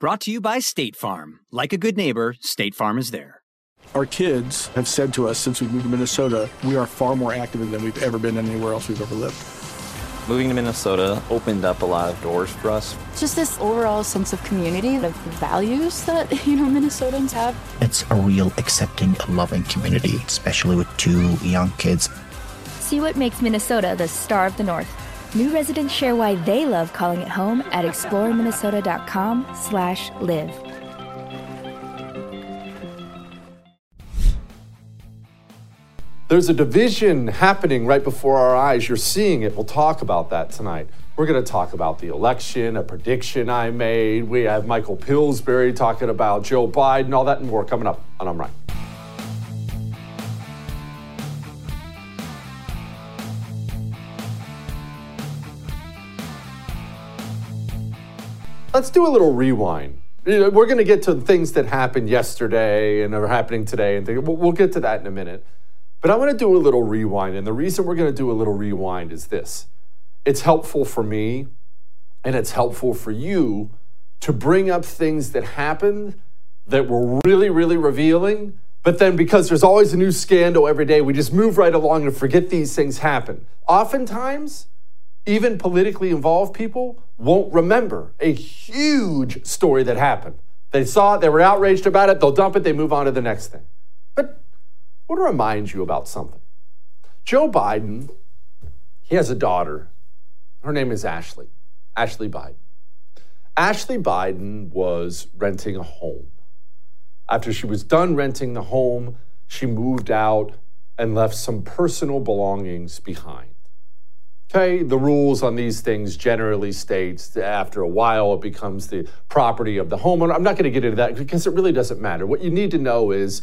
Brought to you by State Farm. Like a good neighbor, State Farm is there. Our kids have said to us since we moved to Minnesota, we are far more active than we've ever been anywhere else we've ever lived. Moving to Minnesota opened up a lot of doors for us. Just this overall sense of community and of values that, you know, Minnesotans have. It's a real accepting, loving community, especially with two young kids. See what makes Minnesota the star of the North. New residents share why they love calling it home at exploreminnesota.com slash live. There's a division happening right before our eyes. You're seeing it. We'll talk about that tonight. We're going to talk about the election, a prediction I made. We have Michael Pillsbury talking about Joe Biden, all that and more coming up on I'm Right. Let's do a little rewind. We're going to get to things that happened yesterday and are happening today, and we'll get to that in a minute. But I want to do a little rewind. And the reason we're going to do a little rewind is this it's helpful for me and it's helpful for you to bring up things that happened that were really, really revealing. But then, because there's always a new scandal every day, we just move right along and forget these things happen. Oftentimes, even politically involved people won't remember a huge story that happened. They saw it, they were outraged about it, they'll dump it, they move on to the next thing. But I want to remind you about something. Joe Biden, he has a daughter. Her name is Ashley, Ashley Biden. Ashley Biden was renting a home. After she was done renting the home, she moved out and left some personal belongings behind. Okay, the rules on these things generally states that after a while it becomes the property of the homeowner. I'm not going to get into that because it really doesn't matter. What you need to know is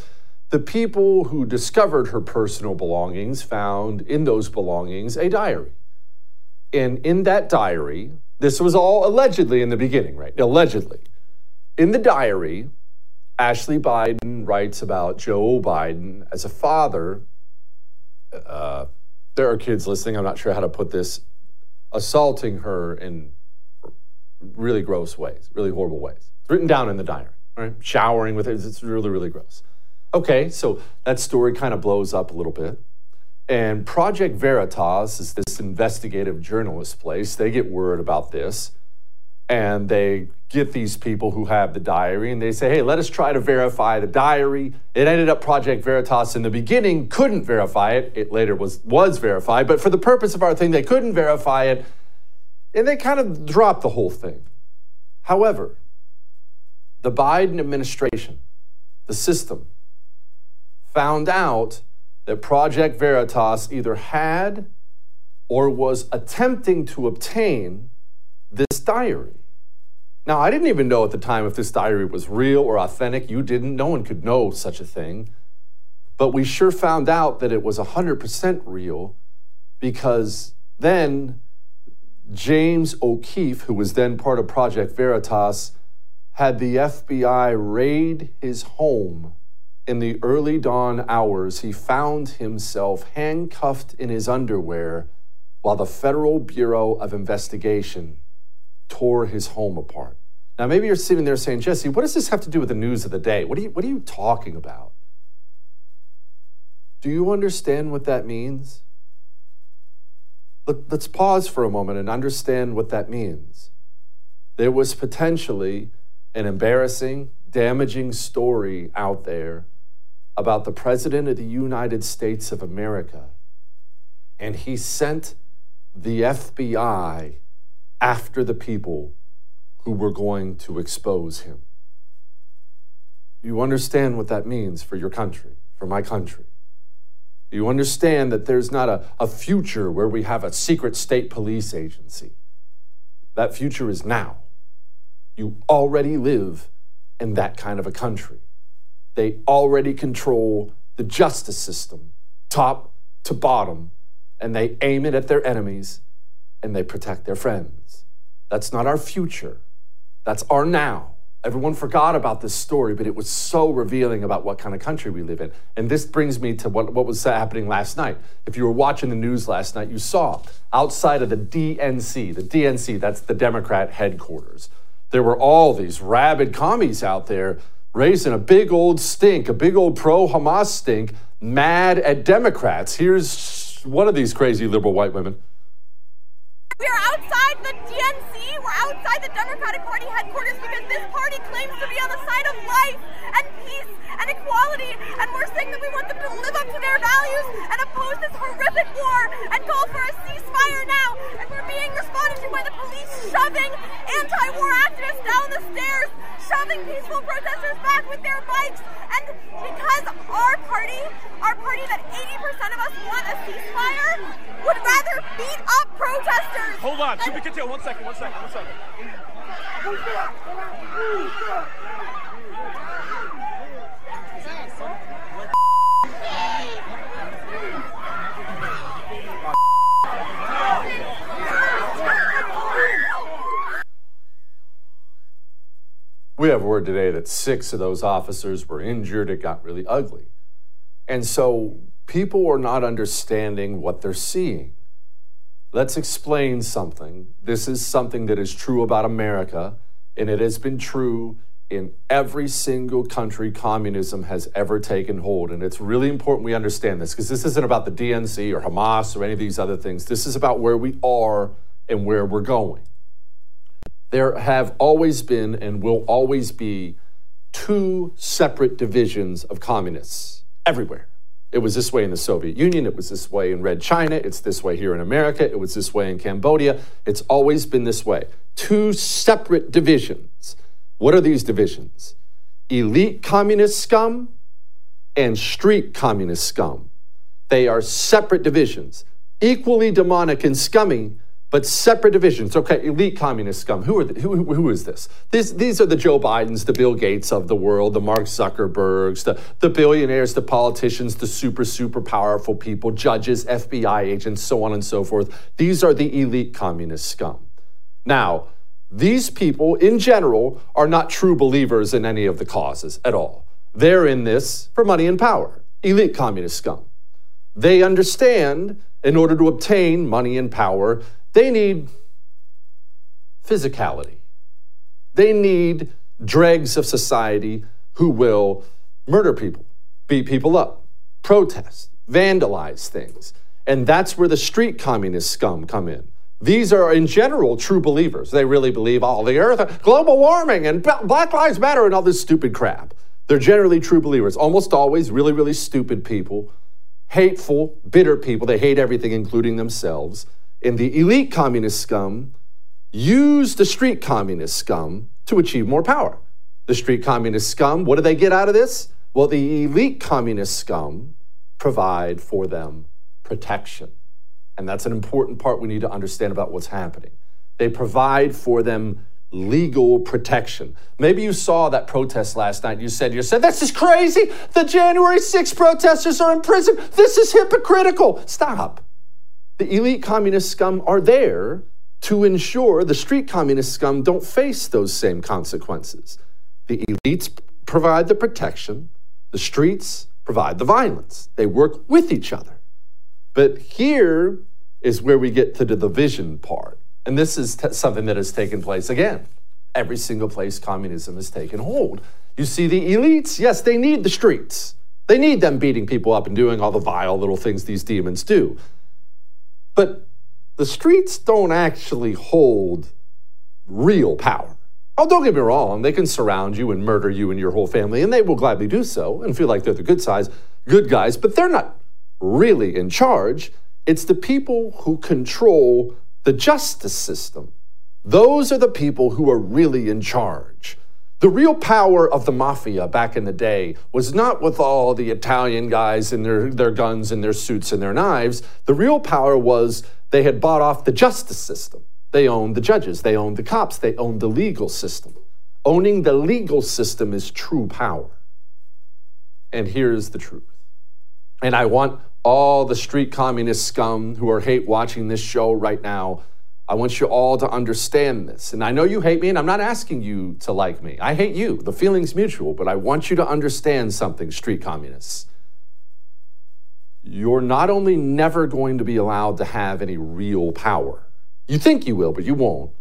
the people who discovered her personal belongings found in those belongings a diary. And in that diary, this was all allegedly in the beginning, right? Allegedly. In the diary, Ashley Biden writes about Joe Biden as a father. Uh, there are kids listening, I'm not sure how to put this, assaulting her in really gross ways, really horrible ways. It's written down in the diary. right? Showering with it. It's really, really gross. Okay, so that story kind of blows up a little bit. And Project Veritas is this investigative journalist place. They get word about this and they get these people who have the diary and they say, hey, let us try to verify the diary. It ended up Project Veritas in the beginning couldn't verify it. It later was, was verified, but for the purpose of our thing, they couldn't verify it. And they kind of dropped the whole thing. However, the Biden administration, the system, found out that Project Veritas either had or was attempting to obtain this diary. Now, I didn't even know at the time if this diary was real or authentic. You didn't. No one could know such a thing. But we sure found out that it was 100% real because then James O'Keefe, who was then part of Project Veritas, had the FBI raid his home in the early dawn hours. He found himself handcuffed in his underwear while the Federal Bureau of Investigation tore his home apart. Now, maybe you're sitting there saying, Jesse, what does this have to do with the news of the day? What are you, what are you talking about? Do you understand what that means? Let, let's pause for a moment and understand what that means. There was potentially an embarrassing, damaging story out there about the President of the United States of America, and he sent the FBI after the people who were going to expose him. Do you understand what that means for your country, for my country? You understand that there's not a, a future where we have a secret state police agency? That future is now. You already live in that kind of a country. They already control the justice system, top to bottom, and they aim it at their enemies and they protect their friends. That's not our future. That's our now. Everyone forgot about this story, but it was so revealing about what kind of country we live in. And this brings me to what, what was happening last night. If you were watching the news last night, you saw outside of the DNC, the DNC, that's the Democrat headquarters, there were all these rabid commies out there raising a big old stink, a big old pro Hamas stink, mad at Democrats. Here's one of these crazy liberal white women. We are outside the DNC. We're outside the Democratic Party headquarters because this party claims to be on the side of life and peace and equality. And we're saying that we want them to live up to their values and oppose this horrific war and call for a ceasefire now. And we're being responded to by the police shoving anti-war activists down the stairs, shoving peaceful protesters back with their bikes. And because our party, our party that 80% of us want a ceasefire, would rather beat up protesters. Hold on, continued. One second, one second, one second. We have word today that six of those officers were injured. It got really ugly. And so people are not understanding what they're seeing. Let's explain something. This is something that is true about America, and it has been true in every single country communism has ever taken hold. And it's really important we understand this because this isn't about the DNC or Hamas or any of these other things. This is about where we are and where we're going. There have always been and will always be two separate divisions of communists everywhere. It was this way in the Soviet Union. It was this way in Red China. It's this way here in America. It was this way in Cambodia. It's always been this way. Two separate divisions. What are these divisions? Elite communist scum and street communist scum. They are separate divisions, equally demonic and scummy, but separate divisions. Okay, elite communist scum. Who are the, who, who is this? this? These are the Joe Bidens, the Bill Gates of the world, the Mark Zuckerbergs, the, the billionaires, the politicians, the super, super powerful people, judges, FBI agents, so on and so forth. These are the elite communist scum. Now, these people in general are not true believers in any of the causes at all. They're in this for money and power, elite communist scum. They understand in order to obtain money and power, they need physicality. They need dregs of society who will murder people, beat people up, protest, vandalize things. And that's where the street communist scum come in. These are, in general, true believers. They really believe all the earth, global warming, and Black Lives Matter, and all this stupid crap. They're generally true believers, almost always really, really stupid people, hateful, bitter people. They hate everything, including themselves. And the elite communist scum use the street communist scum to achieve more power. The street communist scum, what do they get out of this? Well, the elite communist scum provide for them protection. And that's an important part we need to understand about what's happening. They provide for them legal protection. Maybe you saw that protest last night. You said, you said, this is crazy. The January 6 protesters are in prison. This is hypocritical. Stop. The elite communist scum are there to ensure the street communist scum don't face those same consequences. The elites provide the protection, the streets provide the violence. They work with each other. But here is where we get to the division part. And this is t- something that has taken place again. Every single place communism has taken hold. You see, the elites, yes, they need the streets. They need them beating people up and doing all the vile little things these demons do. But the streets don't actually hold real power. Oh, don't get me wrong, they can surround you and murder you and your whole family, and they will gladly do so and feel like they're the good size, good guys, but they're not really in charge. It's the people who control the justice system. Those are the people who are really in charge. The real power of the mafia back in the day was not with all the Italian guys and their, their guns and their suits and their knives. The real power was they had bought off the justice system. They owned the judges, they owned the cops, they owned the legal system. Owning the legal system is true power. And here's the truth. And I want all the street communist scum who are hate watching this show right now I want you all to understand this. And I know you hate me, and I'm not asking you to like me. I hate you. The feeling's mutual, but I want you to understand something, street communists. You're not only never going to be allowed to have any real power, you think you will, but you won't.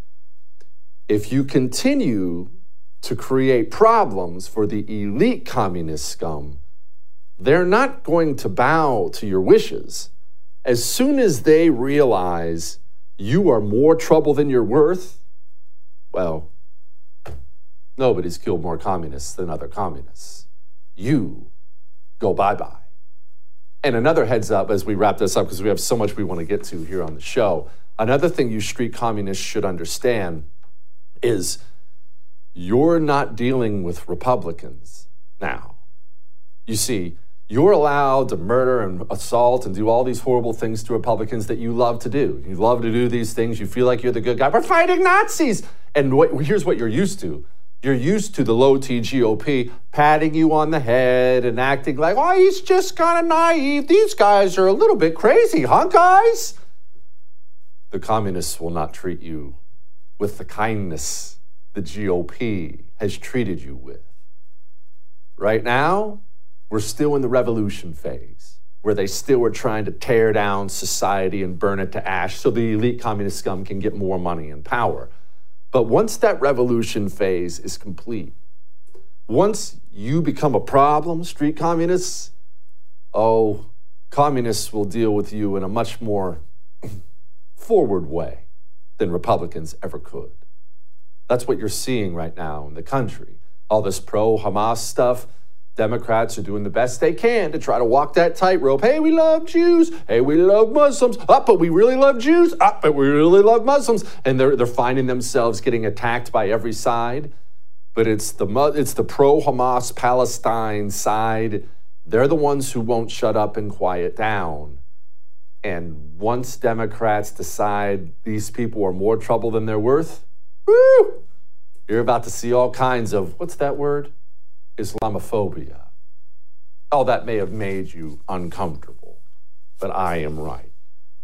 If you continue to create problems for the elite communist scum, they're not going to bow to your wishes. As soon as they realize you are more trouble than you're worth, well, nobody's killed more communists than other communists. You go bye bye. And another heads up as we wrap this up, because we have so much we want to get to here on the show. Another thing you street communists should understand is you're not dealing with Republicans now. You see, you're allowed to murder and assault and do all these horrible things to Republicans that you love to do. You love to do these things. You feel like you're the good guy. We're fighting Nazis. And what, here's what you're used to. You're used to the low T GOP patting you on the head and acting like, oh, he's just kind of naive. These guys are a little bit crazy, huh, guys? The communists will not treat you with the kindness the GOP has treated you with. Right now, we're still in the revolution phase, where they still are trying to tear down society and burn it to ash so the elite communist scum can get more money and power. But once that revolution phase is complete, once you become a problem, street communists, oh, communists will deal with you in a much more forward way than Republicans ever could. That's what you're seeing right now in the country. All this pro Hamas stuff Democrats are doing the best they can to try to walk that tightrope. Hey, we love Jews. Hey, we love Muslims. Up, oh, but we really love Jews. Up, oh, but we really love Muslims. And they're, they're finding themselves getting attacked by every side. But it's the, it's the pro Hamas Palestine side. They're the ones who won't shut up and quiet down. And once Democrats decide these people are more trouble than they're worth, woo, you're about to see all kinds of, what's that word? Islamophobia. Oh, that may have made you uncomfortable, but I am right.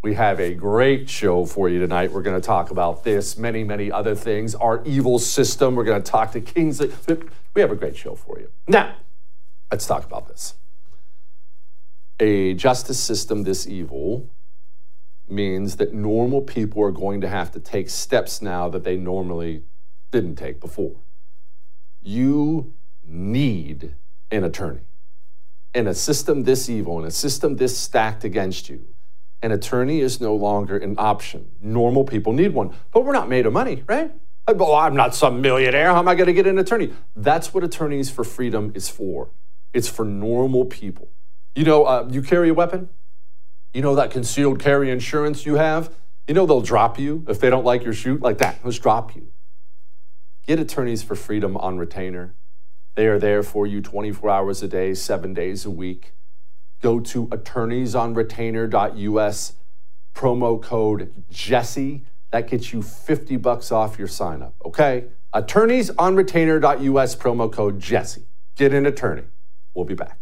We have a great show for you tonight. We're going to talk about this, many, many other things, our evil system. We're going to talk to Kingsley. We have a great show for you. Now, let's talk about this. A justice system this evil means that normal people are going to have to take steps now that they normally didn't take before. You need an attorney. In a system this evil, in a system this stacked against you, an attorney is no longer an option. Normal people need one, but we're not made of money, right? Oh, I'm not some millionaire. How am I going to get an attorney? That's what Attorneys for Freedom is for. It's for normal people. You know, uh, you carry a weapon? You know that concealed carry insurance you have? You know they'll drop you if they don't like your shoot like that. Let's drop you. Get Attorneys for Freedom on retainer. They are there for you 24 hours a day, seven days a week. Go to attorneysonretainer.us, promo code Jesse. That gets you 50 bucks off your sign up, okay? Attorneysonretainer.us, promo code Jesse. Get an attorney. We'll be back.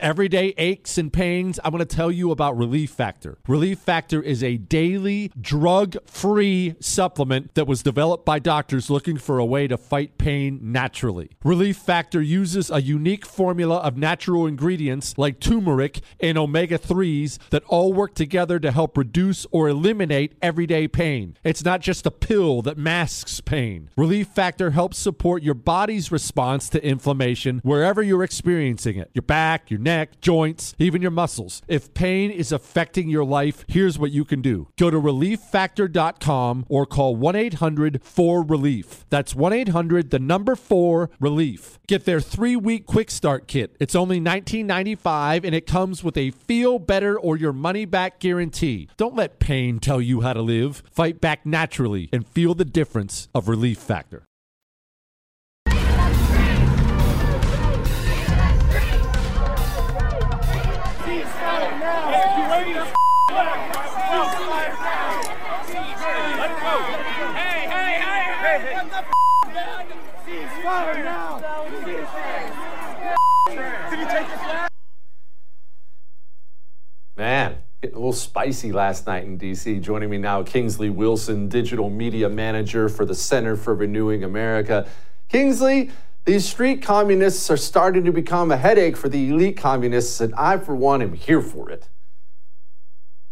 everyday aches and pains, I'm going to tell you about Relief Factor. Relief Factor is a daily drug free supplement that was developed by doctors looking for a way to fight pain naturally. Relief Factor uses a unique formula of natural ingredients like turmeric and omega 3s that all work together to help reduce or eliminate everyday pain. It's not just a pill that masks pain. Relief Factor helps support your body's response to inflammation wherever you're experiencing it your back, your neck neck, joints, even your muscles. If pain is affecting your life, here's what you can do go to relieffactor.com or call 1 800 4 Relief. That's 1 800 the number 4 Relief. Get their three week quick start kit. It's only $19.95 and it comes with a feel better or your money back guarantee. Don't let pain tell you how to live. Fight back naturally and feel the difference of Relief Factor. Man, getting a little spicy last night in DC. Joining me now, Kingsley Wilson, digital media manager for the Center for Renewing America. Kingsley, these street communists are starting to become a headache for the elite communists, and I, for one, am here for it.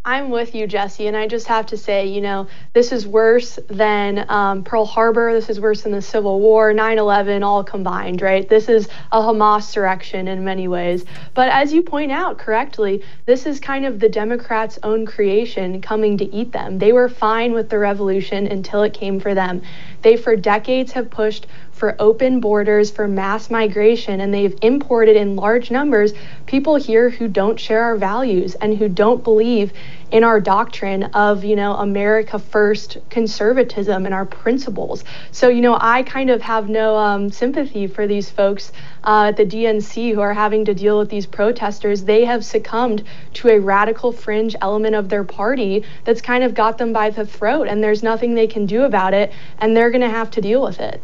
I'm with you, Jesse, and I just have to say, you know, this is worse than um, Pearl Harbor. This is worse than the Civil War, 9/11, all combined, right? This is a Hamas surrection in many ways. But as you point out correctly, this is kind of the Democrats' own creation coming to eat them. They were fine with the revolution until it came for them. They, for decades, have pushed for open borders, for mass migration, and they've imported in large numbers people here who don't share our values and who don't believe in our doctrine of, you know, America first conservatism and our principles. So, you know, I kind of have no um, sympathy for these folks uh, at the DNC who are having to deal with these protesters. They have succumbed to a radical fringe element of their party that's kind of got them by the throat, and there's nothing they can do about it, and they're going to have to deal with it.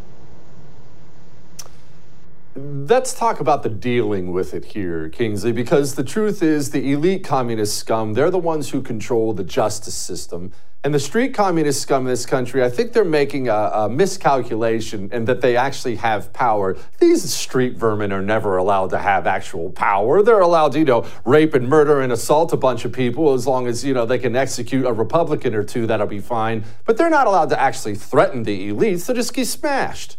Let's talk about the dealing with it here, Kingsley, because the truth is the elite communist scum, they're the ones who control the justice system. And the street communist scum in this country, I think they're making a, a miscalculation in that they actually have power. These street vermin are never allowed to have actual power. They're allowed to, you know, rape and murder and assault a bunch of people as long as, you know, they can execute a Republican or two, that'll be fine. But they're not allowed to actually threaten the elites. They'll just get smashed.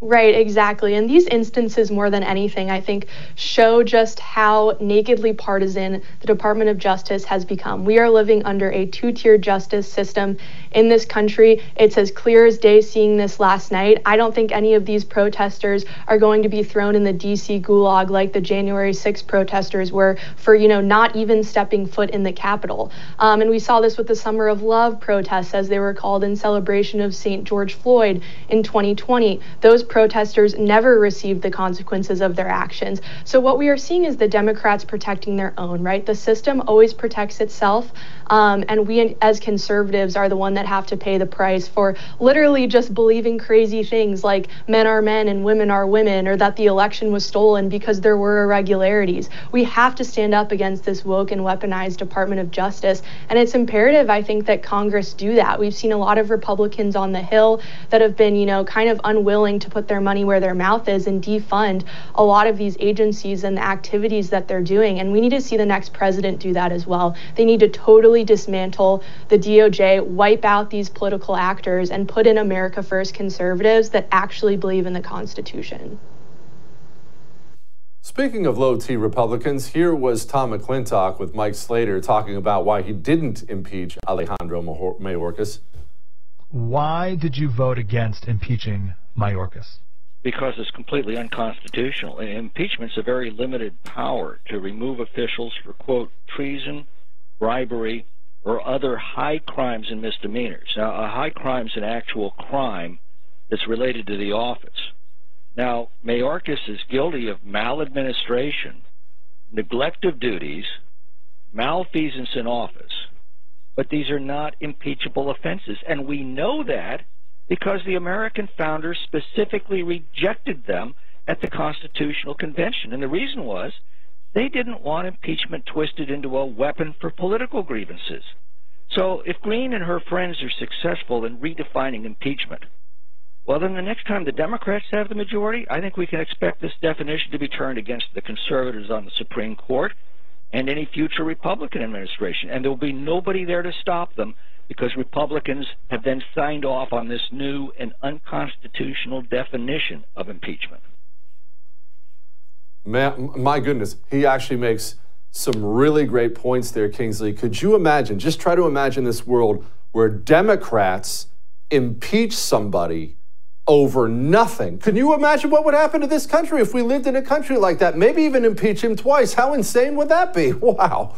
Right, exactly. And these instances, more than anything, I think, show just how nakedly partisan the Department of Justice has become. We are living under a two tier justice system in this country. It's as clear as day seeing this last night. I don't think any of these protesters are going to be thrown in the DC gulag like the January 6 protesters were for, you know, not even stepping foot in the Capitol. Um, and we saw this with the Summer of Love protests, as they were called in celebration of St. George Floyd in 2020. Those protesters never received the consequences of their actions. So what we are seeing is the Democrats protecting their own, right? The system always protects itself. Um, and we, as conservatives, are the one that have to pay the price for literally just believing crazy things like men are men and women are women, or that the election was stolen because there were irregularities. We have to stand up against this woke and weaponized Department of Justice. And it's imperative, I think, that Congress do that. We've seen a lot of Republicans on the Hill that have been, you know, kind of unwilling to put their money where their mouth is and defund a lot of these agencies and the activities that they're doing. And we need to see the next president do that as well. They need to totally dismantle the DOJ, wipe out these political actors, and put in America First conservatives that actually believe in the Constitution. Speaking of low T Republicans, here was Tom McClintock with Mike Slater talking about why he didn't impeach Alejandro Mayorkas. Why did you vote against impeaching Mayorkas? Because it's completely unconstitutional. Impeachment's a very limited power to remove officials for, quote, treason, bribery, or other high crimes and misdemeanors. Now, a high crime is an actual crime that's related to the office. Now, Mayorkas is guilty of maladministration, neglect of duties, malfeasance in office, but these are not impeachable offenses. And we know that because the American founders specifically rejected them at the Constitutional Convention. And the reason was they didn't want impeachment twisted into a weapon for political grievances. So if Greene and her friends are successful in redefining impeachment, well, then the next time the Democrats have the majority, I think we can expect this definition to be turned against the conservatives on the Supreme Court and any future Republican administration. And there will be nobody there to stop them because Republicans have then signed off on this new and unconstitutional definition of impeachment. my goodness, he actually makes some really great points there, Kingsley. Could you imagine, just try to imagine this world where Democrats impeach somebody over nothing. Can you imagine what would happen to this country if we lived in a country like that? Maybe even impeach him twice. How insane would that be? Wow.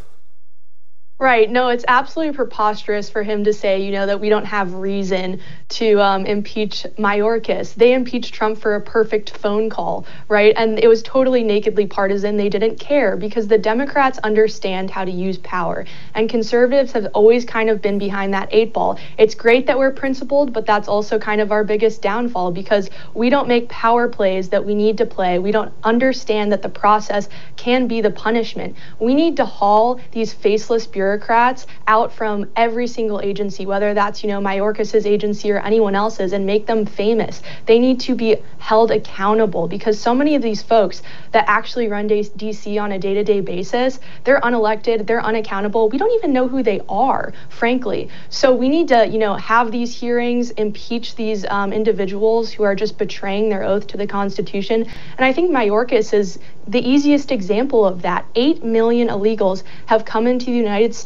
Right. No, it's absolutely preposterous for him to say, you know, that we don't have reason to um, impeach Mayorkas. They impeached Trump for a perfect phone call, right? And it was totally nakedly partisan. They didn't care because the Democrats understand how to use power. And conservatives have always kind of been behind that eight ball. It's great that we're principled, but that's also kind of our biggest downfall because we don't make power plays that we need to play. We don't understand that the process can be the punishment. We need to haul these faceless bureaucrats bureaucrats out from every single agency, whether that's, you know, Mayorkas's agency or anyone else's, and make them famous. They need to be held accountable because so many of these folks that actually run DC on a day to day basis, they're unelected, they're unaccountable. We don't even know who they are, frankly. So we need to, you know, have these hearings, impeach these um, individuals who are just betraying their oath to the Constitution. And I think Mayorkas is the easiest example of that. Eight million illegals have come into the United States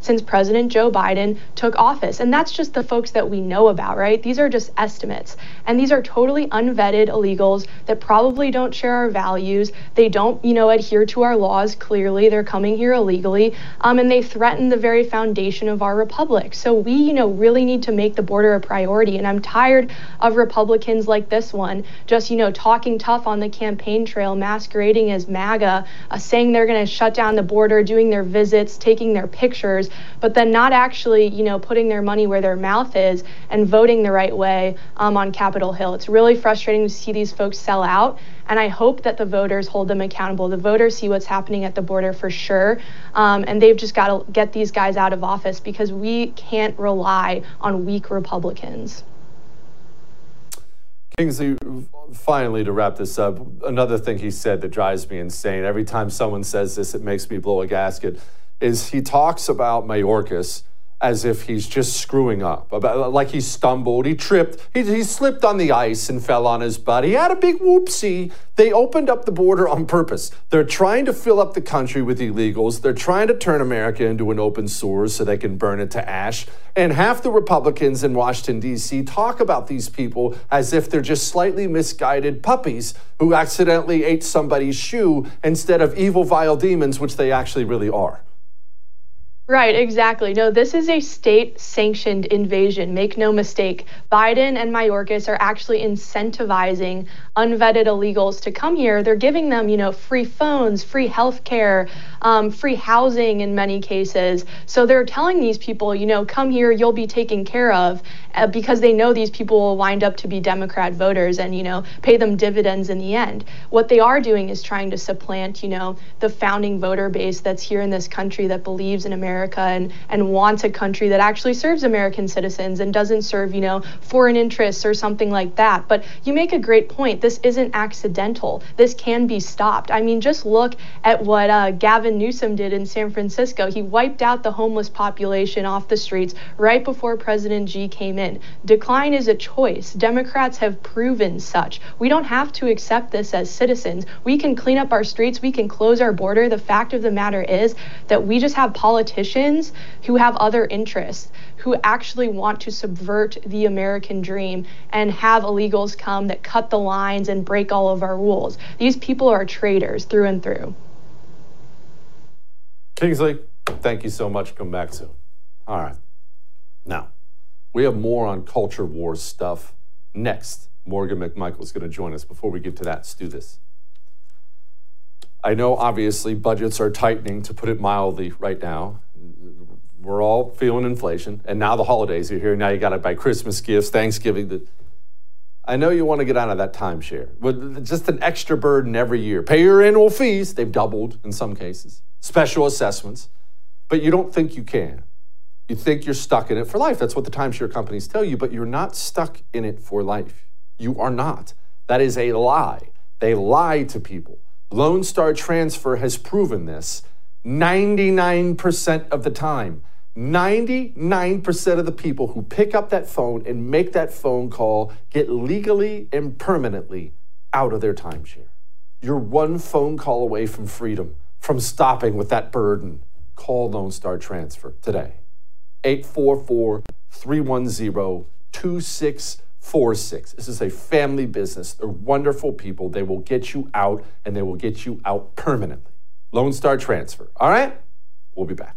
since President Joe Biden took office. And that's just the folks that we know about, right? These are just estimates. And these are totally unvetted illegals that probably don't share our values. They don't, you know, adhere to our laws clearly. They're coming here illegally. Um, and they threaten the very foundation of our republic. So we, you know, really need to make the border a priority. And I'm tired of Republicans like this one just, you know, talking tough on the campaign trail, masquerading as MAGA, uh, saying they're going to shut down the border, doing their visits, taking their pictures, but then not actually, you know, putting their money where their mouth is and voting the right way um, on Capitol Hill. It's really frustrating to see these folks sell out. And I hope that the voters hold them accountable. The voters see what's happening at the border for sure. Um, and they've just got to get these guys out of office because we can't rely on weak Republicans. Kingsley, finally, to wrap this up, another thing he said that drives me insane. Every time someone says this, it makes me blow a gasket. Is he talks about Mayorkas as if he's just screwing up, about, like he stumbled, he tripped, he, he slipped on the ice and fell on his butt. He had a big whoopsie. They opened up the border on purpose. They're trying to fill up the country with illegals. They're trying to turn America into an open sores so they can burn it to ash. And half the Republicans in Washington, D.C. talk about these people as if they're just slightly misguided puppies who accidentally ate somebody's shoe instead of evil, vile demons, which they actually really are. Right, exactly. No, this is a state sanctioned invasion. Make no mistake. Biden and Mayorkas are actually incentivizing unvetted illegals to come here. They're giving them, you know, free phones, free health care, um, free housing in many cases. So they're telling these people, you know, come here, you'll be taken care of uh, because they know these people will wind up to be Democrat voters and, you know, pay them dividends in the end. What they are doing is trying to supplant, you know, the founding voter base that's here in this country that believes in America and, and wants a country that actually serves American citizens and doesn't serve, you know, foreign interests or something like that. But you make a great point. This isn't accidental. This can be stopped. I mean, just look at what uh, Gavin Newsom did in San Francisco. He wiped out the homeless population off the streets right before President Xi came in. Decline is a choice. Democrats have proven such. We don't have to accept this as citizens. We can clean up our streets, we can close our border. The fact of the matter is that we just have politicians who have other interests who actually want to subvert the American dream and have illegals come that cut the lines and break all of our rules. These people are traitors through and through. Kingsley, thank you so much. Come back soon. All right. Now, we have more on culture wars stuff next. Morgan McMichael is going to join us. Before we get to that, let's do this. I know obviously budgets are tightening, to put it mildly, right now. We're all feeling inflation, and now the holidays are here. Now you got to buy Christmas gifts, Thanksgiving. The, I know you want to get out of that timeshare, but just an extra burden every year. Pay your annual fees, they've doubled in some cases, special assessments, but you don't think you can. You think you're stuck in it for life. That's what the timeshare companies tell you, but you're not stuck in it for life. You are not. That is a lie. They lie to people. Lone Star Transfer has proven this 99% of the time. 99% of the people who pick up that phone and make that phone call get legally and permanently out of their timeshare. You're one phone call away from freedom, from stopping with that burden. Call Lone Star Transfer today. 844 310 2646. This is a family business. They're wonderful people. They will get you out and they will get you out permanently. Lone Star Transfer. All right? We'll be back.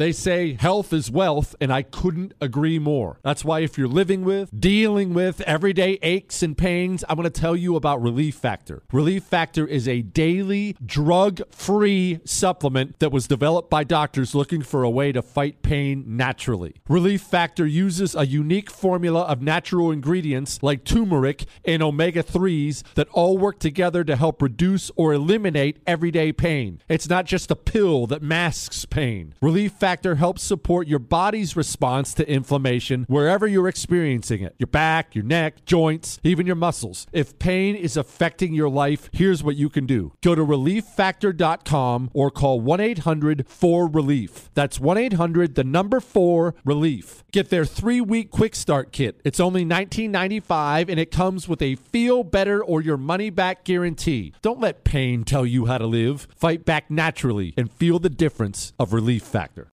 They say health is wealth, and I couldn't agree more. That's why, if you're living with, dealing with everyday aches and pains, I'm going to tell you about Relief Factor. Relief Factor is a daily drug free supplement that was developed by doctors looking for a way to fight pain naturally. Relief Factor uses a unique formula of natural ingredients like turmeric and omega 3s that all work together to help reduce or eliminate everyday pain. It's not just a pill that masks pain. Relief Factor Factor helps support your body's response to inflammation wherever you're experiencing it your back, your neck, joints, even your muscles. If pain is affecting your life, here's what you can do go to relieffactor.com or call 1 800 4 Relief. That's 1 800 the number 4 Relief. Get their three week quick start kit. It's only $19.95 and it comes with a feel better or your money back guarantee. Don't let pain tell you how to live. Fight back naturally and feel the difference of Relief Factor.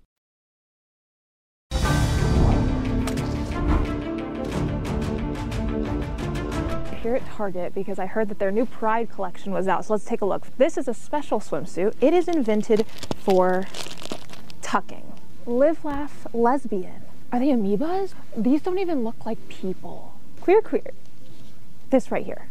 Here at Target because I heard that their new Pride collection was out. So let's take a look. This is a special swimsuit. It is invented for tucking. Live, laugh, lesbian. Are they amoebas? These don't even look like people. Queer, queer. This right here.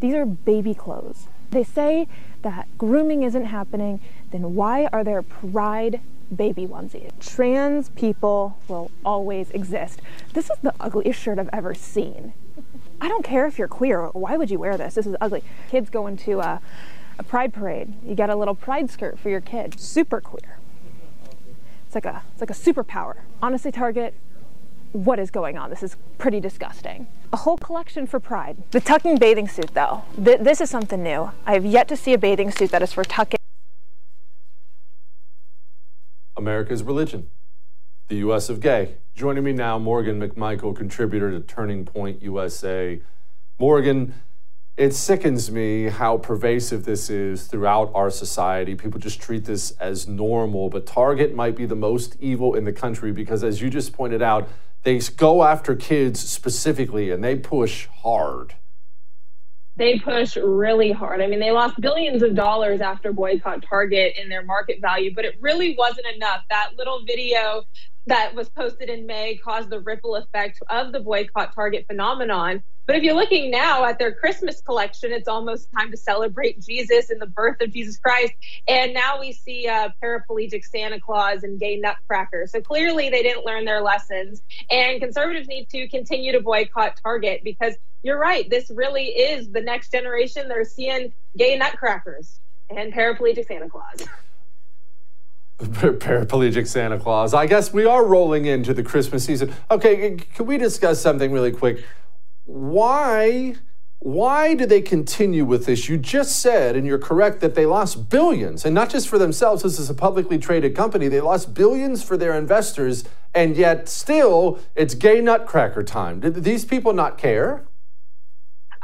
These are baby clothes. They say that grooming isn't happening, then why are there pride baby onesies? Trans people will always exist. This is the ugliest shirt I've ever seen. I don't care if you're queer. Why would you wear this? This is ugly. Kids go into a, a pride parade. You get a little pride skirt for your kid. Super queer. It's like a it's like a superpower. Honestly, Target, what is going on? This is pretty disgusting. A whole collection for Pride. The tucking bathing suit, though, th- this is something new. I have yet to see a bathing suit that is for tucking. America's religion, the U.S. of gay. Joining me now, Morgan McMichael, contributor to Turning Point USA. Morgan, it sickens me how pervasive this is throughout our society. People just treat this as normal, but Target might be the most evil in the country because, as you just pointed out, they go after kids specifically and they push hard. They push really hard. I mean, they lost billions of dollars after boycott Target in their market value, but it really wasn't enough. That little video that was posted in May caused the ripple effect of the boycott Target phenomenon. But if you're looking now at their Christmas collection, it's almost time to celebrate Jesus and the birth of Jesus Christ. And now we see uh, paraplegic Santa Claus and gay nutcracker. So clearly they didn't learn their lessons. And conservatives need to continue to boycott Target because you're right. This really is the next generation. They're seeing gay nutcrackers and paraplegic Santa Claus. paraplegic Santa Claus. I guess we are rolling into the Christmas season. Okay, can we discuss something really quick? Why why do they continue with this? You just said, and you're correct, that they lost billions, and not just for themselves. This is a publicly traded company. They lost billions for their investors, and yet still it's gay nutcracker time. Did these people not care?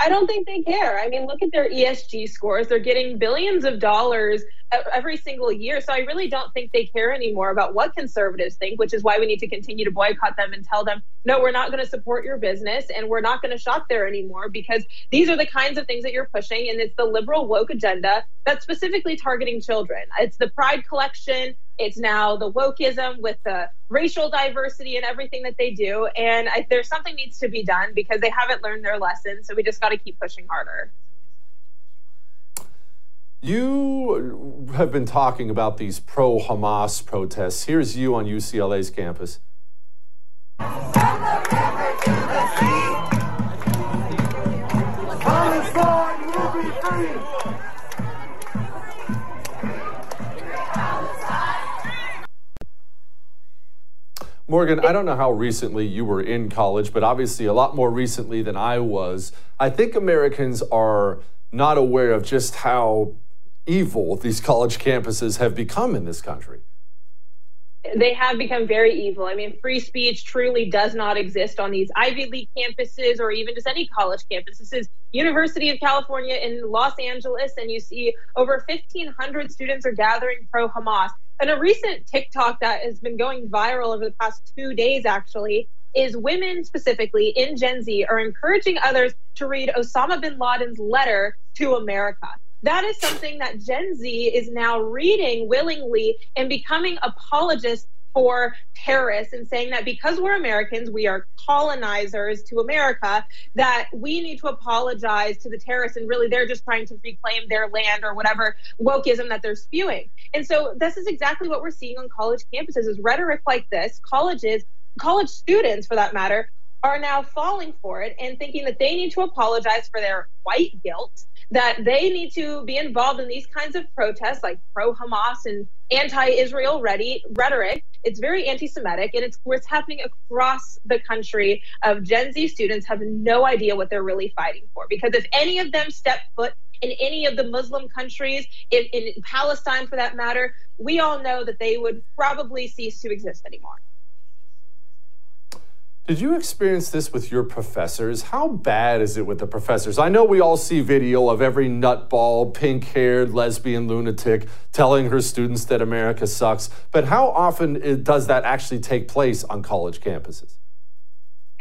I don't think they care. I mean, look at their ESG scores. They're getting billions of dollars every single year. So I really don't think they care anymore about what conservatives think, which is why we need to continue to boycott them and tell them, no, we're not going to support your business and we're not going to shop there anymore because these are the kinds of things that you're pushing. And it's the liberal woke agenda that's specifically targeting children. It's the Pride collection. It's now the wokeism with the racial diversity and everything that they do. And I, there's something needs to be done because they haven't learned their lesson. So we just got to keep pushing harder. You have been talking about these pro Hamas protests. Here's you on UCLA's campus. Morgan, I don't know how recently you were in college, but obviously a lot more recently than I was. I think Americans are not aware of just how evil these college campuses have become in this country. They have become very evil. I mean, free speech truly does not exist on these Ivy League campuses or even just any college campus. This is University of California in Los Angeles, and you see over 1,500 students are gathering pro Hamas. And a recent TikTok that has been going viral over the past two days, actually, is women specifically in Gen Z are encouraging others to read Osama bin Laden's letter to America. That is something that Gen Z is now reading willingly and becoming apologists for terrorists and saying that because we're Americans, we are colonizers to America, that we need to apologize to the terrorists. And really, they're just trying to reclaim their land or whatever wokeism that they're spewing. And so, this is exactly what we're seeing on college campuses is rhetoric like this. Colleges, college students for that matter, are now falling for it and thinking that they need to apologize for their white guilt that they need to be involved in these kinds of protests like pro Hamas and anti Israel ready rhetoric. It's very anti Semitic and it's what's happening across the country of Gen Z students have no idea what they're really fighting for. Because if any of them step foot in any of the Muslim countries, in, in Palestine for that matter, we all know that they would probably cease to exist anymore. Did you experience this with your professors? How bad is it with the professors? I know we all see video of every nutball, pink haired lesbian lunatic telling her students that America sucks, but how often does that actually take place on college campuses?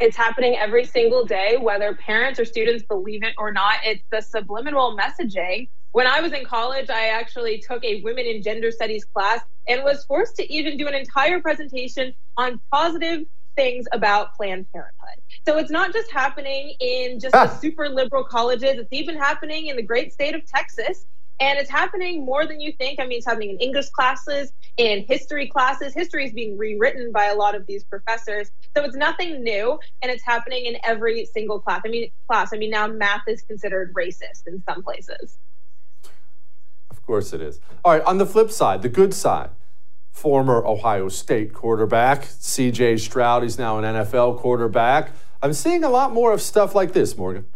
It's happening every single day, whether parents or students believe it or not. It's the subliminal messaging. When I was in college, I actually took a women in gender studies class and was forced to even do an entire presentation on positive things about Planned Parenthood. So it's not just happening in just ah. the super liberal colleges, it's even happening in the great state of Texas. And it's happening more than you think. I mean, it's happening in English classes, in history classes. History is being rewritten by a lot of these professors. So it's nothing new, and it's happening in every single class. I mean, class. I mean, now math is considered racist in some places. Of course it is. All right, on the flip side, the good side, former Ohio State quarterback. CJ Stroud, he's now an NFL quarterback. I'm seeing a lot more of stuff like this, Morgan.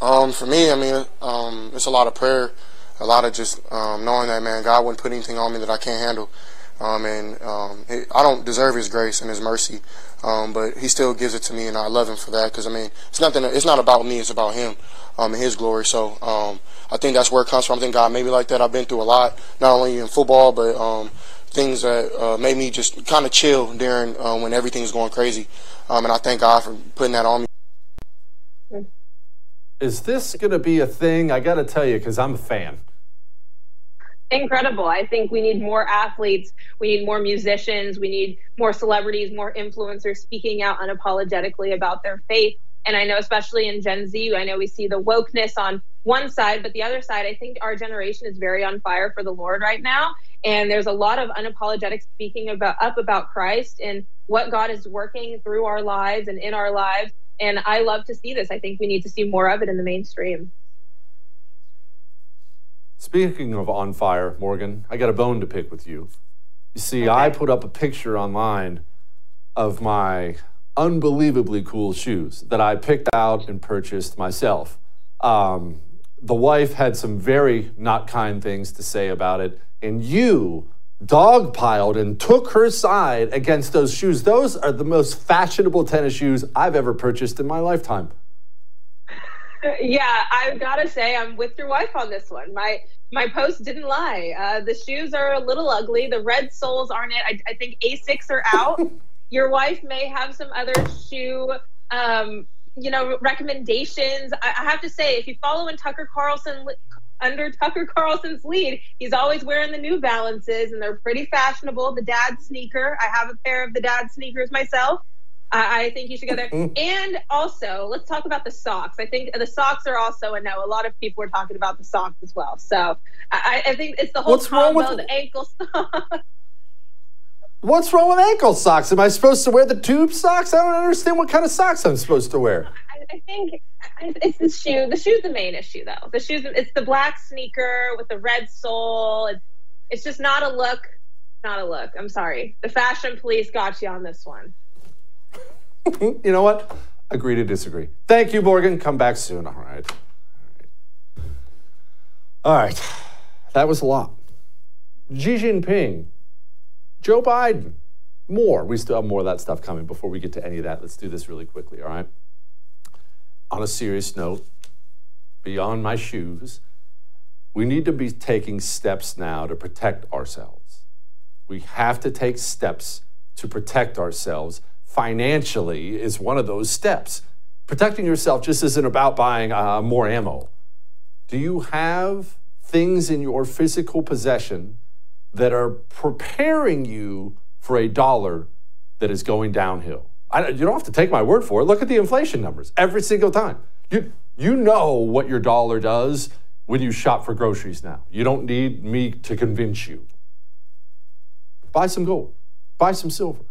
Um, for me, I mean, um, it's a lot of prayer, a lot of just um, knowing that, man, God wouldn't put anything on me that I can't handle. Um, and um, I don't deserve His grace and His mercy, um, but He still gives it to me, and I love Him for that. Because I mean, it's nothing. It's not about me. It's about Him um, and His glory. So um, I think that's where it comes from. I think God made me like that. I've been through a lot, not only in football, but um, things that uh, made me just kind of chill during uh, when everything's going crazy. And I thank God for putting that on me. Is this going to be a thing? I got to tell you, because I'm a fan incredible. I think we need more athletes, we need more musicians, we need more celebrities, more influencers speaking out unapologetically about their faith. And I know, especially in Gen Z, I know we see the wokeness on one side, but the other side, I think our generation is very on fire for the Lord right now. And there's a lot of unapologetic speaking about up about Christ and what God is working through our lives and in our lives. And I love to see this. I think we need to see more of it in the mainstream. Speaking of on fire, Morgan, I got a bone to pick with you. You see, okay. I put up a picture online of my unbelievably cool shoes that I picked out and purchased myself. Um, the wife had some very not kind things to say about it, and you dogpiled and took her side against those shoes. Those are the most fashionable tennis shoes I've ever purchased in my lifetime. Yeah, I've got to say I'm with your wife on this one. My my post didn't lie. Uh, the shoes are a little ugly. The red soles aren't it. I, I think Asics are out. your wife may have some other shoe, um, you know, recommendations. I, I, have to say, if you follow in Tucker Carlson under Tucker Carlson's lead, he's always wearing the New Balances, and they're pretty fashionable. The dad sneaker. I have a pair of the dad sneakers myself. I, I think you should go there. Mm. And also, let's talk about the socks. I think the socks are also a no. A lot of people are talking about the socks as well. So I, I think it's the whole What's combo, wrong with the ankle socks. What's wrong with ankle socks? Am I supposed to wear the tube socks? I don't understand what kind of socks I'm supposed to wear. I, I think it's the shoe. The shoe's the main issue, though. The shoes. It's the black sneaker with the red sole. It's, it's just not a look. Not a look. I'm sorry. The fashion police got you on this one. you know what? Agree to disagree. Thank you, Morgan. Come back soon. All right. All right. That was a lot. Xi Jinping, Joe Biden, more. We still have more of that stuff coming before we get to any of that. Let's do this really quickly, all right? On a serious note, beyond my shoes, we need to be taking steps now to protect ourselves. We have to take steps to protect ourselves financially is one of those steps. Protecting yourself just isn't about buying uh, more ammo. Do you have things in your physical possession that are preparing you for a dollar that is going downhill? I, you don't have to take my word for it. Look at the inflation numbers every single time. You, you know what your dollar does when you shop for groceries now. You don't need me to convince you. Buy some gold, buy some silver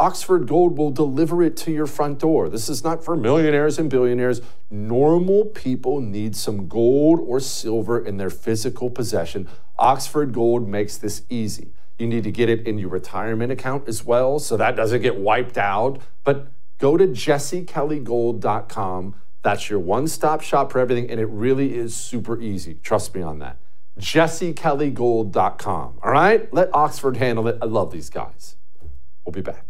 Oxford Gold will deliver it to your front door. This is not for millionaires and billionaires. Normal people need some gold or silver in their physical possession. Oxford Gold makes this easy. You need to get it in your retirement account as well, so that doesn't get wiped out. But go to jessekellygold.com. That's your one stop shop for everything, and it really is super easy. Trust me on that. jessekellygold.com. All right? Let Oxford handle it. I love these guys. We'll be back.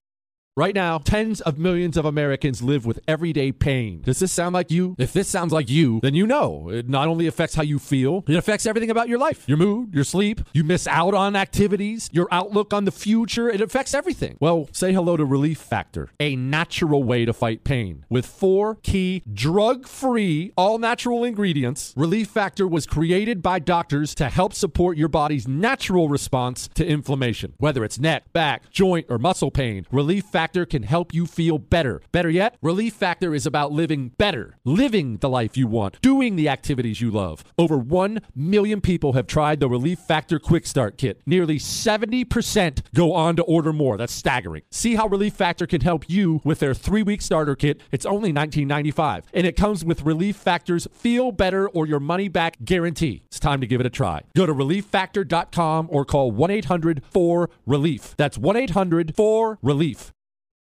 Right now, tens of millions of Americans live with everyday pain. Does this sound like you? If this sounds like you, then you know it not only affects how you feel, it affects everything about your life your mood, your sleep, you miss out on activities, your outlook on the future. It affects everything. Well, say hello to Relief Factor, a natural way to fight pain. With four key drug free, all natural ingredients, Relief Factor was created by doctors to help support your body's natural response to inflammation. Whether it's neck, back, joint, or muscle pain, Relief Factor Factor can help you feel better. Better yet, Relief Factor is about living better, living the life you want, doing the activities you love. Over 1 million people have tried the Relief Factor Quick Start Kit. Nearly 70% go on to order more. That's staggering. See how Relief Factor can help you with their three week starter kit. It's only $19.95, and it comes with Relief Factor's Feel Better or Your Money Back guarantee. It's time to give it a try. Go to relieffactor.com or call 1 800 4 Relief. That's 1 800 4 Relief.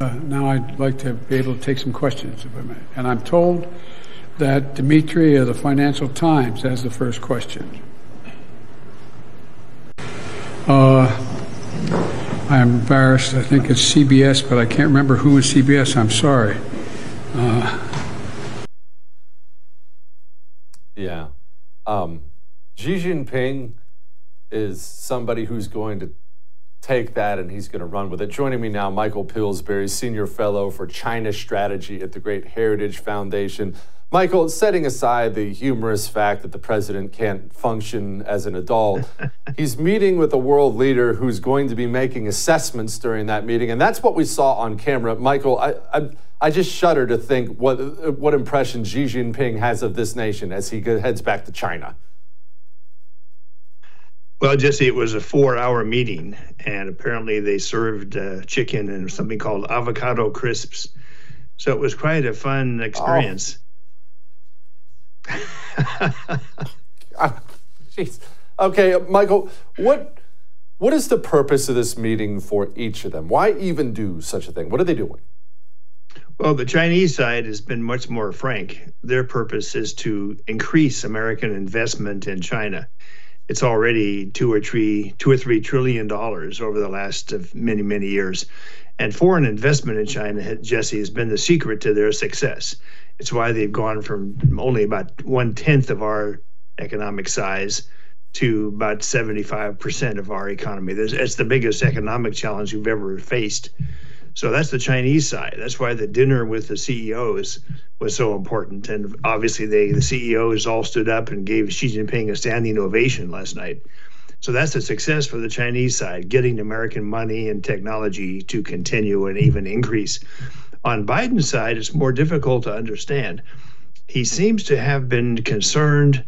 Uh, now I'd like to be able to take some questions, if I may. And I'm told that Demetri of the Financial Times has the first question. Uh, I'm embarrassed. I think it's CBS, but I can't remember who is CBS. I'm sorry. Uh, yeah. Um, Xi Jinping is somebody who's going to take that and he's going to run with it. Joining me now, Michael Pillsbury, Senior Fellow for China Strategy at the Great Heritage Foundation. Michael, setting aside the humorous fact that the president can't function as an adult, he's meeting with a world leader who's going to be making assessments during that meeting. And that's what we saw on camera. Michael, I, I, I just shudder to think what, what impression Xi Jinping has of this nation as he heads back to China. Well, Jesse, it was a four hour meeting, and apparently they served uh, chicken and something called avocado crisps. So it was quite a fun experience. Oh. Jeez. okay, Michael, what what is the purpose of this meeting for each of them? Why even do such a thing? What are they doing? Well, the Chinese side has been much more frank. Their purpose is to increase American investment in China it's already two or three two or three trillion dollars over the last of many many years and foreign investment in china jesse has been the secret to their success it's why they've gone from only about one tenth of our economic size to about 75% of our economy. It's the biggest economic challenge we've ever faced. So that's the Chinese side. That's why the dinner with the CEOs was so important. And obviously, they the CEOs all stood up and gave Xi Jinping a standing ovation last night. So that's a success for the Chinese side, getting American money and technology to continue and even increase. On Biden's side, it's more difficult to understand. He seems to have been concerned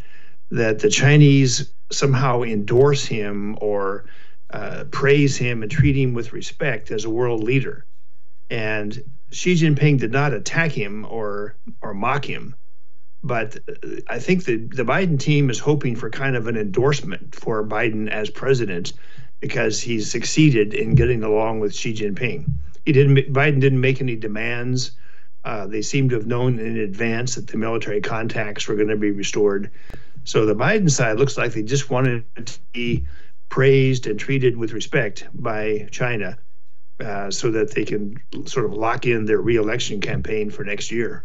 that the Chinese somehow endorse him or uh, praise him and treat him with respect as a world leader. And Xi Jinping did not attack him or or mock him, but I think the the Biden team is hoping for kind of an endorsement for Biden as president because he's succeeded in getting along with Xi Jinping. He didn't. Biden didn't make any demands. Uh, they seem to have known in advance that the military contacts were going to be restored. So the Biden side looks like they just wanted to be praised and treated with respect by China uh, so that they can sort of lock in their reelection campaign for next year.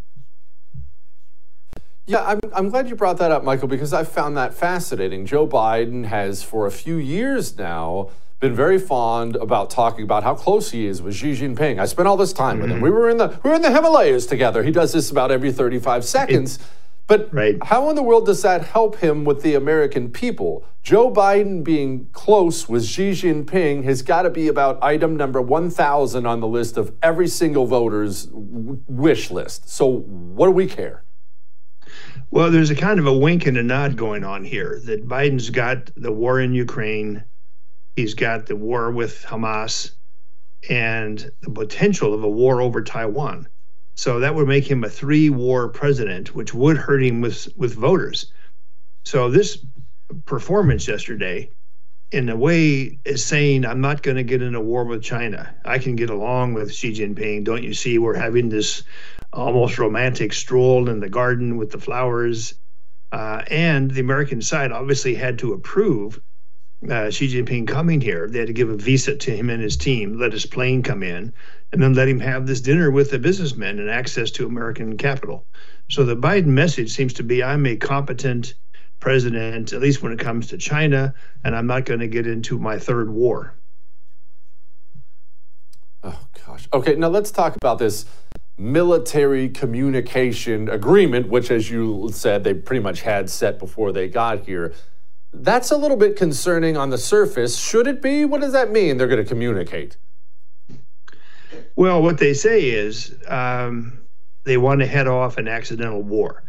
Yeah, I'm, I'm glad you brought that up, Michael, because I found that fascinating. Joe Biden has, for a few years now, been very fond about talking about how close he is with Xi Jinping. I spent all this time mm-hmm. with him. Mm-hmm. We were in the we were in the Himalayas together. He does this about every 35 seconds. It, but right. how in the world does that help him with the American people? Joe Biden being close with Xi Jinping has got to be about item number 1,000 on the list of every single voter's wish list. So, what do we care? Well, there's a kind of a wink and a nod going on here that Biden's got the war in Ukraine, he's got the war with Hamas, and the potential of a war over Taiwan. So that would make him a three war president, which would hurt him with, with voters. So this performance yesterday, in a way, is saying, I'm not going to get in a war with China. I can get along with Xi Jinping. Don't you see? We're having this almost romantic stroll in the garden with the flowers. Uh, and the American side obviously had to approve uh, Xi Jinping coming here. They had to give a visa to him and his team, let his plane come in, and then let him have this dinner with the businessmen and access to American capital. So the Biden message seems to be I'm a competent president, at least when it comes to China, and I'm not going to get into my third war. Oh, gosh. Okay, now let's talk about this military communication agreement, which, as you said, they pretty much had set before they got here. That's a little bit concerning on the surface. Should it be? What does that mean? They're going to communicate. Well, what they say is um, they want to head off an accidental war.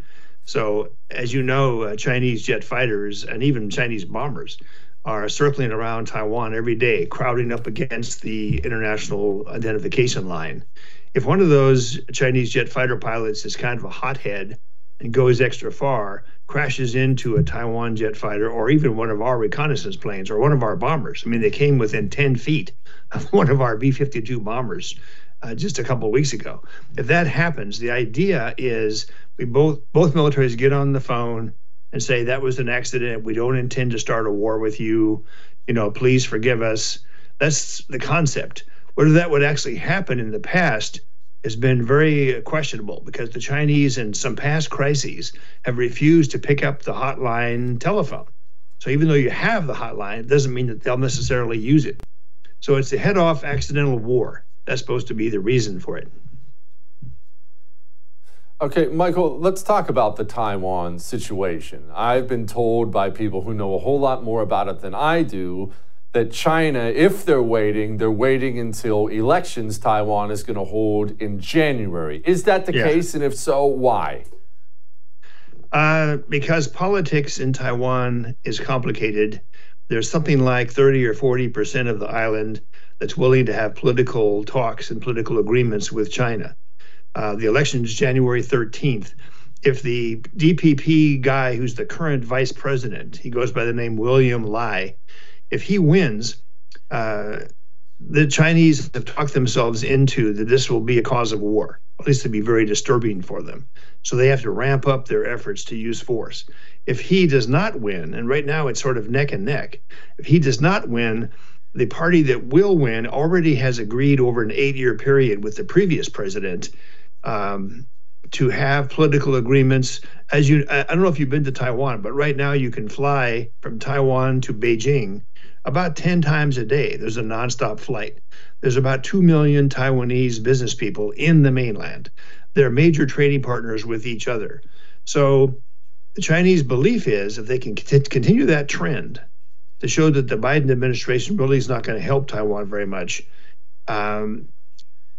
So, as you know, uh, Chinese jet fighters and even Chinese bombers are circling around Taiwan every day, crowding up against the international identification line. If one of those Chinese jet fighter pilots is kind of a hothead and goes extra far, crashes into a Taiwan jet fighter or even one of our reconnaissance planes or one of our bombers. I mean, they came within 10 feet of one of our B 52 bombers uh, just a couple weeks ago. If that happens, the idea is we both both militaries get on the phone and say that was an accident. We don't intend to start a war with you. You know, please forgive us. That's the concept. Whether that would actually happen in the past has been very questionable because the Chinese in some past crises have refused to pick up the hotline telephone. So even though you have the hotline, it doesn't mean that they'll necessarily use it. So it's the head off accidental war. That's supposed to be the reason for it. Okay, Michael, let's talk about the Taiwan situation. I've been told by people who know a whole lot more about it than I do that China, if they're waiting, they're waiting until elections Taiwan is going to hold in January. Is that the yeah. case? And if so, why? Uh, because politics in Taiwan is complicated. There's something like 30 or 40 percent of the island that's willing to have political talks and political agreements with China. Uh, the election is January 13th. If the DPP guy, who's the current vice president, he goes by the name William Lai, if he wins, uh, the Chinese have talked themselves into that this will be a cause of war. At least it'd be very disturbing for them. So they have to ramp up their efforts to use force. If he does not win, and right now it's sort of neck and neck, if he does not win, the party that will win already has agreed over an eight year period with the previous president um, to have political agreements. As you, I don't know if you've been to Taiwan, but right now you can fly from Taiwan to Beijing about 10 times a day. There's a nonstop flight. There's about 2 million Taiwanese business people in the mainland. They're major trading partners with each other. So the Chinese belief is if they can continue that trend to show that the Biden administration really is not going to help Taiwan very much, um,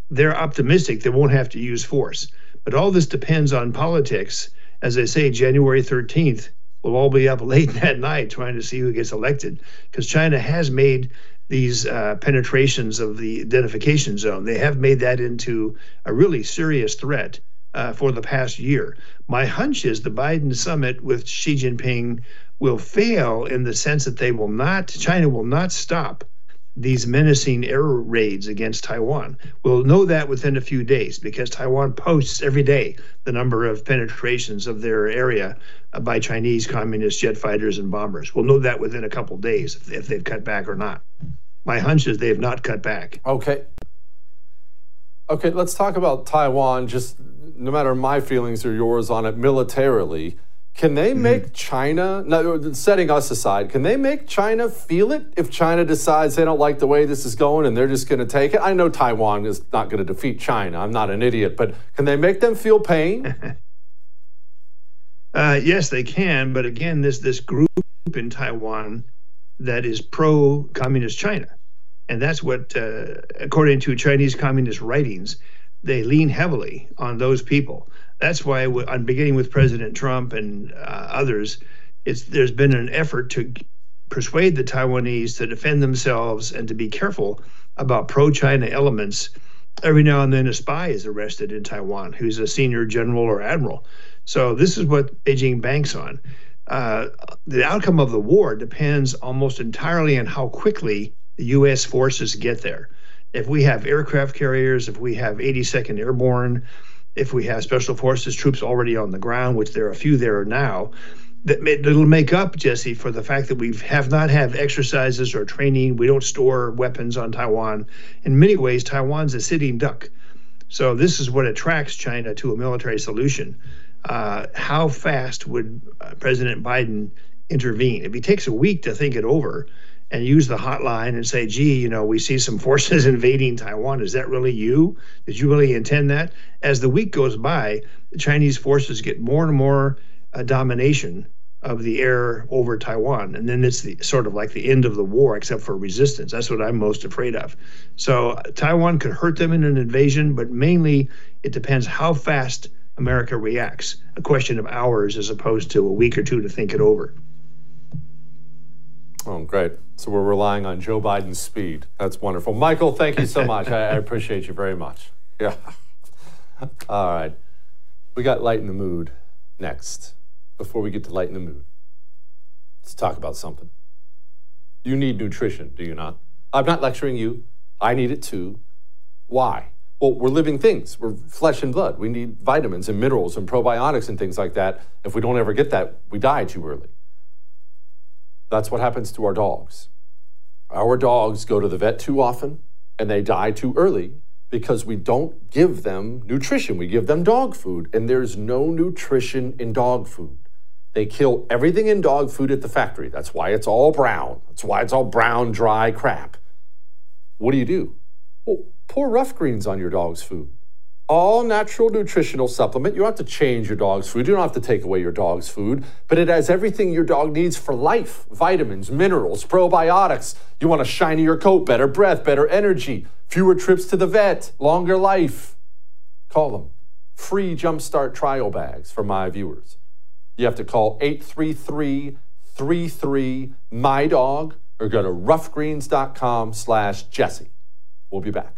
they're optimistic they won't have to use force. But all this depends on politics. As I say, January 13th, we'll all be up late that night trying to see who gets elected because China has made these uh, penetrations of the identification zone. They have made that into a really serious threat uh, for the past year. My hunch is the Biden summit with Xi Jinping will fail in the sense that they will not, China will not stop these menacing air raids against Taiwan. We'll know that within a few days because Taiwan posts every day the number of penetrations of their area by Chinese communist jet fighters and bombers. We'll know that within a couple days if, if they've cut back or not. My hunch is they have not cut back. Okay. Okay, let's talk about Taiwan, just no matter my feelings or yours on it militarily. Can they mm-hmm. make China, no, setting us aside, can they make China feel it if China decides they don't like the way this is going and they're just going to take it? I know Taiwan is not going to defeat China. I'm not an idiot, but can they make them feel pain? uh, yes, they can. But again, this this group in Taiwan that is pro-communist China, and that's what, uh, according to Chinese communist writings, they lean heavily on those people that's why I'm beginning with President Trump and uh, others. It's there's been an effort to persuade the Taiwanese to defend themselves and to be careful about pro-China elements. Every now and then, a spy is arrested in Taiwan who's a senior general or admiral. So this is what Beijing banks on. Uh, the outcome of the war depends almost entirely on how quickly the U.S. forces get there. If we have aircraft carriers, if we have 82nd Airborne, if we have special forces troops already on the ground, which there are a few there now, that it'll make up, Jesse, for the fact that we have not had exercises or training. We don't store weapons on Taiwan. In many ways, Taiwan's a sitting duck. So this is what attracts China to a military solution. Uh, how fast would uh, President Biden intervene? If he takes a week to think it over, and use the hotline and say, gee, you know, we see some forces invading Taiwan. Is that really you? Did you really intend that? As the week goes by, the Chinese forces get more and more uh, domination of the air over Taiwan. And then it's the, sort of like the end of the war, except for resistance. That's what I'm most afraid of. So uh, Taiwan could hurt them in an invasion, but mainly it depends how fast America reacts. A question of hours as opposed to a week or two to think it over. Oh, great. So we're relying on Joe Biden's speed. That's wonderful. Michael, thank you so much. I, I, appreciate you very much. Yeah. All right. We got Lighten the Mood next. Before we get to Lighten the Mood, let's talk about something. You need nutrition, do you not? I'm not lecturing you. I need it too. Why? Well, we're living things. We're flesh and blood. We need vitamins and minerals and probiotics and things like that. If we don't ever get that, we die too early. That's what happens to our dogs. Our dogs go to the vet too often and they die too early because we don't give them nutrition. We give them dog food, and there's no nutrition in dog food. They kill everything in dog food at the factory. That's why it's all brown. That's why it's all brown, dry crap. What do you do? Well, pour rough greens on your dog's food all natural nutritional supplement. You don't have to change your dog's food. You don't have to take away your dog's food, but it has everything your dog needs for life vitamins, minerals, probiotics. You want a shinier coat, better breath, better energy, fewer trips to the vet, longer life. Call them. Free Jumpstart trial bags for my viewers. You have to call 833 33 My Dog or go to roughgreens.com slash Jesse. We'll be back.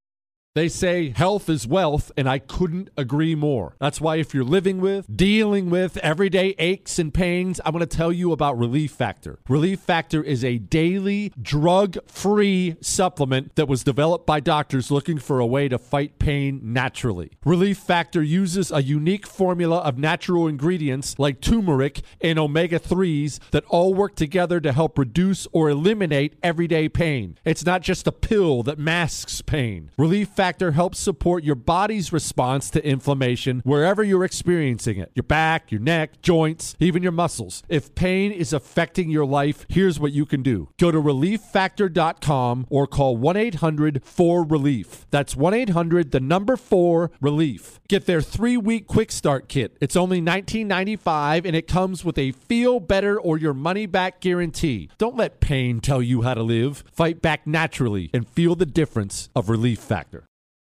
They say health is wealth, and I couldn't agree more. That's why, if you're living with, dealing with everyday aches and pains, I'm going to tell you about Relief Factor. Relief Factor is a daily drug free supplement that was developed by doctors looking for a way to fight pain naturally. Relief Factor uses a unique formula of natural ingredients like turmeric and omega 3s that all work together to help reduce or eliminate everyday pain. It's not just a pill that masks pain. Relief Factor helps support your body's response to inflammation wherever you're experiencing it your back, your neck, joints, even your muscles. If pain is affecting your life, here's what you can do go to relieffactor.com or call 1 800 4 Relief. That's 1 800 the number 4 Relief. Get their three week quick start kit. It's only $19.95 and it comes with a feel better or your money back guarantee. Don't let pain tell you how to live. Fight back naturally and feel the difference of Relief Factor.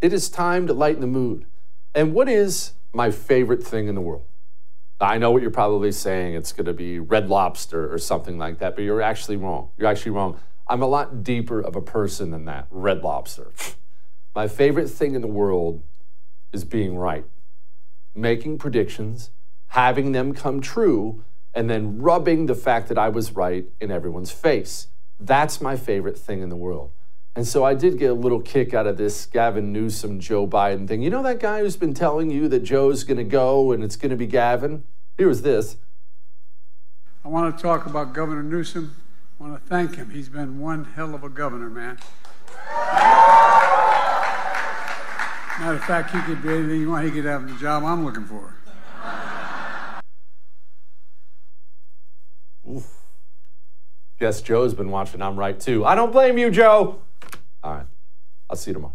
It is time to lighten the mood. And what is my favorite thing in the world? I know what you're probably saying. It's going to be red lobster or something like that, but you're actually wrong. You're actually wrong. I'm a lot deeper of a person than that. Red lobster. my favorite thing in the world is being right, making predictions, having them come true, and then rubbing the fact that I was right in everyone's face. That's my favorite thing in the world. And so I did get a little kick out of this Gavin Newsom, Joe Biden thing. You know that guy who's been telling you that Joe's going to go and it's going to be Gavin? Here was this. I want to talk about Governor Newsom. I want to thank him. He's been one hell of a governor, man. Matter of fact, he could be anything you want. He could have the job I'm looking for. Oof. Guess Joe's been watching. I'm right too. I don't blame you, Joe. All right. I'll see you tomorrow.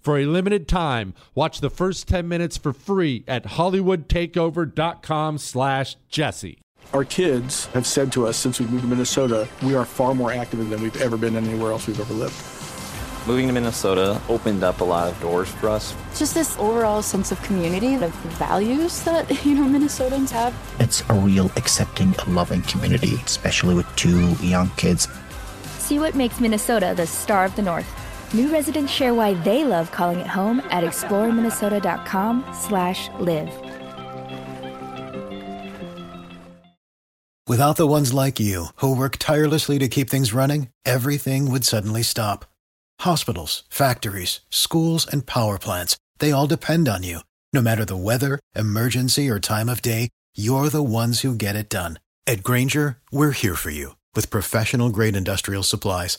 For a limited time, watch the first 10 minutes for free at hollywoodtakeover.com slash jesse. Our kids have said to us since we moved to Minnesota, we are far more active than we've ever been anywhere else we've ever lived. Moving to Minnesota opened up a lot of doors for us. Just this overall sense of community, of values that, you know, Minnesotans have. It's a real accepting, loving community, especially with two young kids. See what makes Minnesota the star of the North. New residents share why they love calling it home at exploreminnesota.com slash live. Without the ones like you, who work tirelessly to keep things running, everything would suddenly stop. Hospitals, factories, schools, and power plants, they all depend on you. No matter the weather, emergency, or time of day, you're the ones who get it done. At Grainger, we're here for you with professional grade industrial supplies.